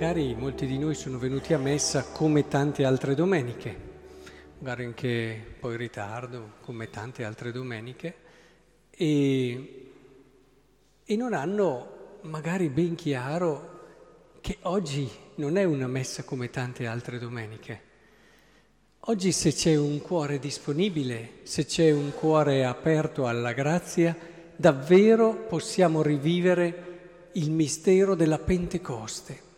magari molti di noi sono venuti a messa come tante altre domeniche, magari anche poi in ritardo, come tante altre domeniche, e, e non hanno magari ben chiaro che oggi non è una messa come tante altre domeniche. Oggi se c'è un cuore disponibile, se c'è un cuore aperto alla grazia, davvero possiamo rivivere il mistero della Pentecoste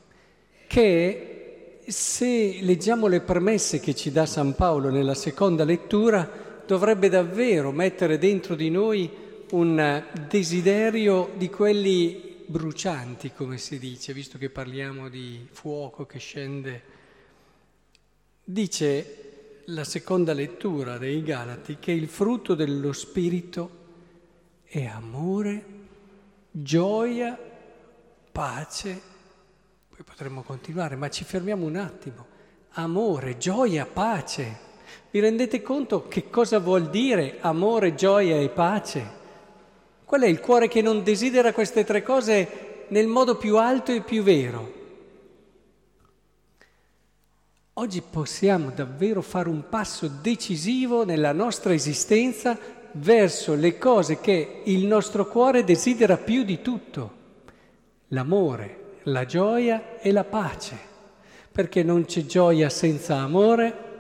che se leggiamo le premesse che ci dà San Paolo nella seconda lettura, dovrebbe davvero mettere dentro di noi un desiderio di quelli brucianti, come si dice, visto che parliamo di fuoco che scende. Dice la seconda lettura dei Galati che il frutto dello Spirito è amore, gioia, pace poi potremmo continuare, ma ci fermiamo un attimo. Amore, gioia, pace. Vi rendete conto che cosa vuol dire amore, gioia e pace? Qual è il cuore che non desidera queste tre cose nel modo più alto e più vero? Oggi possiamo davvero fare un passo decisivo nella nostra esistenza verso le cose che il nostro cuore desidera più di tutto, l'amore, la gioia e la pace, perché non c'è gioia senza amore,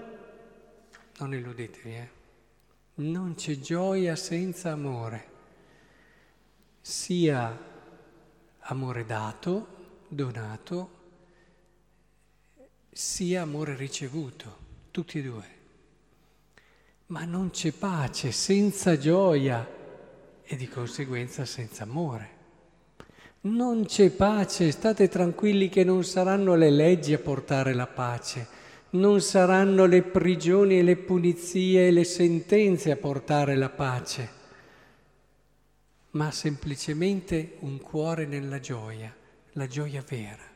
non illudetevi, eh? non c'è gioia senza amore, sia amore dato, donato, sia amore ricevuto, tutti e due. Ma non c'è pace senza gioia e di conseguenza senza amore. Non c'è pace, state tranquilli che non saranno le leggi a portare la pace, non saranno le prigioni e le punizie e le sentenze a portare la pace, ma semplicemente un cuore nella gioia, la gioia vera.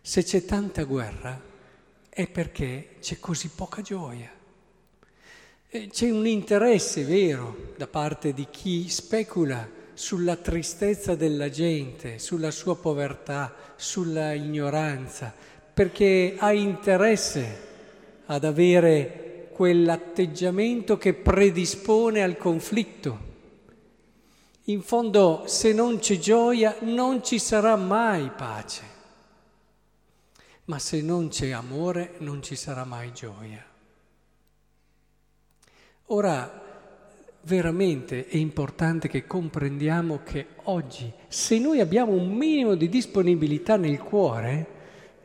Se c'è tanta guerra è perché c'è così poca gioia. C'è un interesse vero da parte di chi specula sulla tristezza della gente, sulla sua povertà, sulla ignoranza, perché ha interesse ad avere quell'atteggiamento che predispone al conflitto. In fondo, se non c'è gioia, non ci sarà mai pace. Ma se non c'è amore, non ci sarà mai gioia. Ora, veramente è importante che comprendiamo che oggi, se noi abbiamo un minimo di disponibilità nel cuore,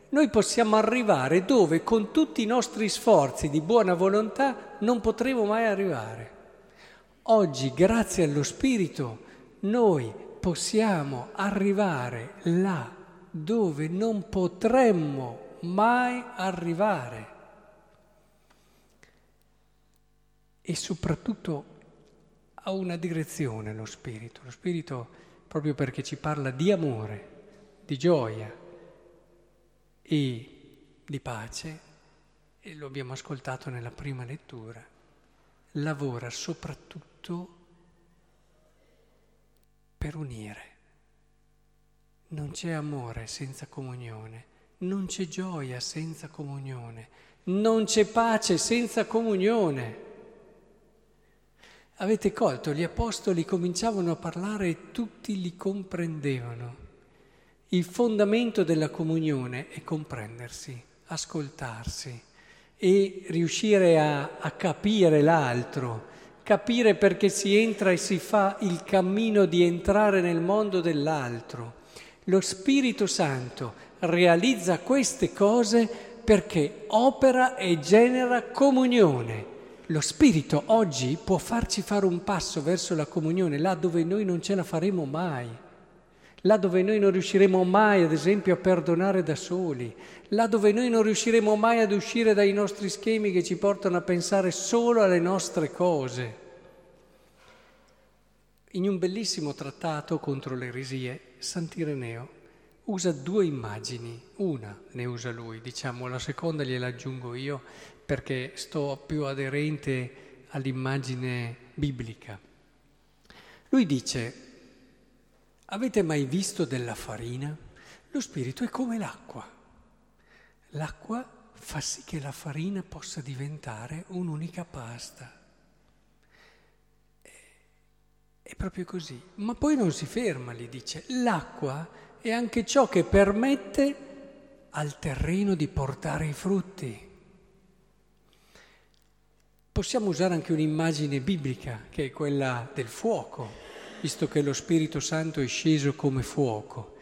noi possiamo arrivare dove con tutti i nostri sforzi di buona volontà non potremo mai arrivare. Oggi, grazie allo Spirito, noi possiamo arrivare là dove non potremmo mai arrivare. E soprattutto ha una direzione lo Spirito, lo Spirito proprio perché ci parla di amore, di gioia e di pace, e lo abbiamo ascoltato nella prima lettura, lavora soprattutto per unire. Non c'è amore senza comunione, non c'è gioia senza comunione, non c'è pace senza comunione. Avete colto, gli apostoli cominciavano a parlare e tutti li comprendevano. Il fondamento della comunione è comprendersi, ascoltarsi e riuscire a, a capire l'altro, capire perché si entra e si fa il cammino di entrare nel mondo dell'altro. Lo Spirito Santo realizza queste cose perché opera e genera comunione lo Spirito oggi può farci fare un passo verso la comunione là dove noi non ce la faremo mai, là dove noi non riusciremo mai, ad esempio, a perdonare da soli, là dove noi non riusciremo mai ad uscire dai nostri schemi che ci portano a pensare solo alle nostre cose. In un bellissimo trattato contro le eresie, Sant'Ireneo usa due immagini, una ne usa lui, diciamo, la seconda gliela aggiungo io perché sto più aderente all'immagine biblica. Lui dice, avete mai visto della farina? Lo spirito è come l'acqua. l'acqua fa sì che la farina possa diventare un'unica pasta. È proprio così. Ma poi non si ferma lì, dice, l'acqua è anche ciò che permette al terreno di portare i frutti. Possiamo usare anche un'immagine biblica, che è quella del fuoco, visto che lo Spirito Santo è sceso come fuoco.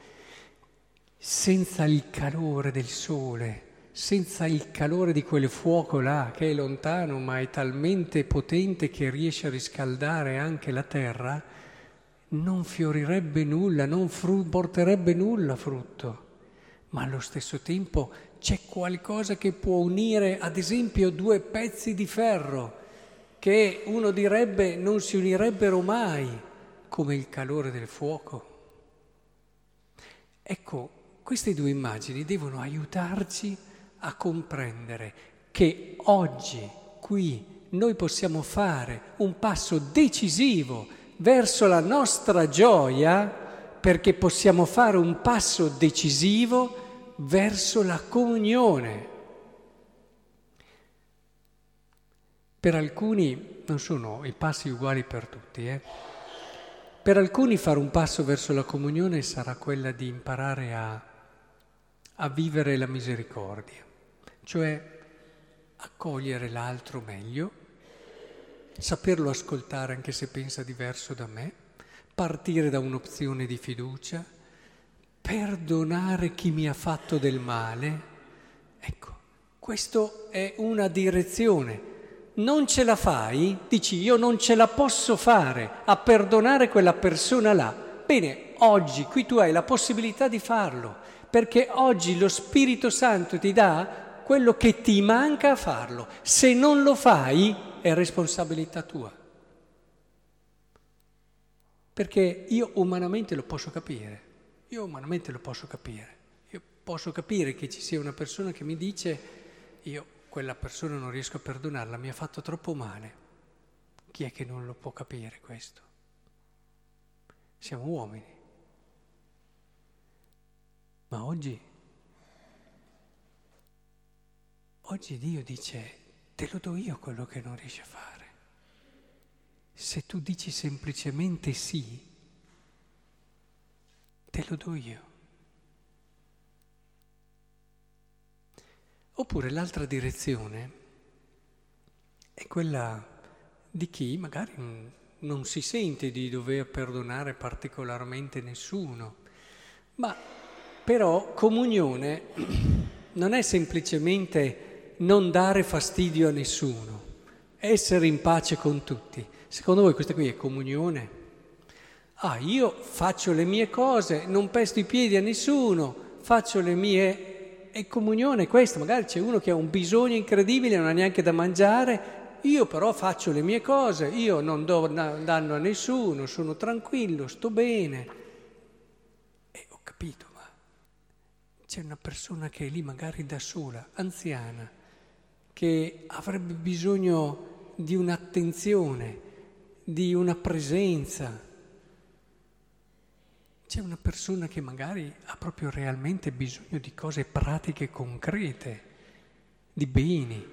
Senza il calore del sole, senza il calore di quel fuoco là che è lontano ma è talmente potente che riesce a riscaldare anche la terra, non fiorirebbe nulla, non fru- porterebbe nulla frutto. Ma allo stesso tempo c'è qualcosa che può unire, ad esempio, due pezzi di ferro che uno direbbe non si unirebbero mai, come il calore del fuoco. Ecco, queste due immagini devono aiutarci a comprendere che oggi, qui, noi possiamo fare un passo decisivo verso la nostra gioia perché possiamo fare un passo decisivo verso la comunione. Per alcuni non sono i passi uguali per tutti, eh? per alcuni fare un passo verso la comunione sarà quella di imparare a, a vivere la misericordia cioè accogliere l'altro meglio, saperlo ascoltare anche se pensa diverso da me, partire da un'opzione di fiducia, perdonare chi mi ha fatto del male. Ecco, questa è una direzione. Non ce la fai? Dici io non ce la posso fare a perdonare quella persona là. Bene, oggi qui tu hai la possibilità di farlo, perché oggi lo Spirito Santo ti dà quello che ti manca a farlo. Se non lo fai è responsabilità tua. Perché io umanamente lo posso capire, io umanamente lo posso capire. Io posso capire che ci sia una persona che mi dice io quella persona non riesco a perdonarla, mi ha fatto troppo male. Chi è che non lo può capire questo? Siamo uomini. Ma oggi Oggi Dio dice, te lo do io quello che non riesci a fare. Se tu dici semplicemente sì, te lo do io. Oppure l'altra direzione è quella di chi magari non si sente di dover perdonare particolarmente nessuno, ma però comunione non è semplicemente non dare fastidio a nessuno, essere in pace con tutti. Secondo voi questa qui è comunione? Ah, io faccio le mie cose, non pesto i piedi a nessuno, faccio le mie... È comunione questa, magari c'è uno che ha un bisogno incredibile, non ha neanche da mangiare, io però faccio le mie cose, io non do danno a nessuno, sono tranquillo, sto bene. E ho capito, ma c'è una persona che è lì magari da sola, anziana, che avrebbe bisogno di un'attenzione, di una presenza. C'è una persona che magari ha proprio realmente bisogno di cose pratiche, concrete, di beni.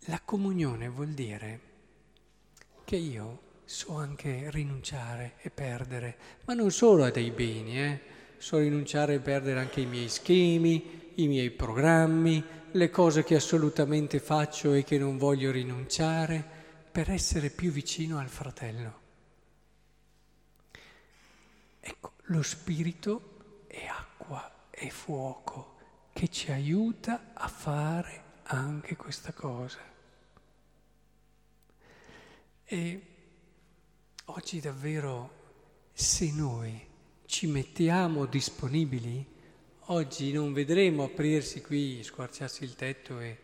La comunione vuol dire che io so anche rinunciare e perdere, ma non solo a dei beni, eh? so rinunciare e perdere anche i miei schemi, i miei programmi, le cose che assolutamente faccio e che non voglio rinunciare, per essere più vicino al fratello. Ecco, lo spirito è acqua, è fuoco, che ci aiuta a fare anche questa cosa. E oggi davvero, se noi ci mettiamo disponibili, Oggi non vedremo aprirsi qui, squarciarsi il tetto e,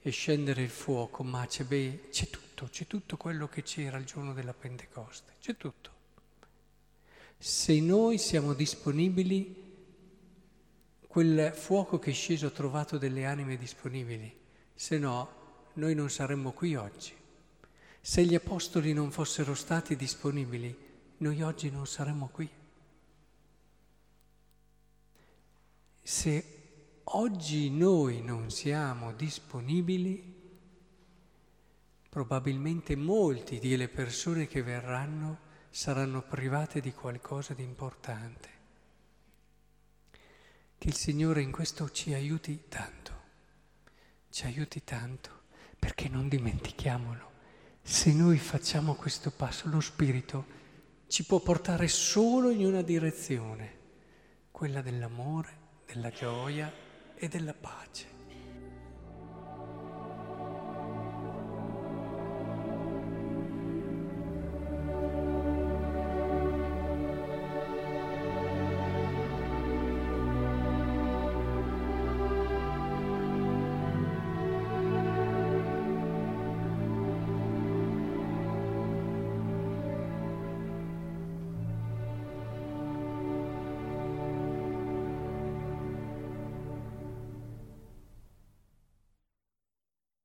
e scendere il fuoco, ma c'è, beh, c'è tutto, c'è tutto quello che c'era il giorno della Pentecoste, c'è tutto. Se noi siamo disponibili, quel fuoco che è sceso ha trovato delle anime disponibili, se no noi non saremmo qui oggi. Se gli apostoli non fossero stati disponibili, noi oggi non saremmo qui. Se oggi noi non siamo disponibili, probabilmente molti delle persone che verranno saranno private di qualcosa di importante. Che il Signore in questo ci aiuti tanto, ci aiuti tanto, perché non dimentichiamolo. Se noi facciamo questo passo, lo Spirito ci può portare solo in una direzione, quella dell'amore, della gioia e della pace.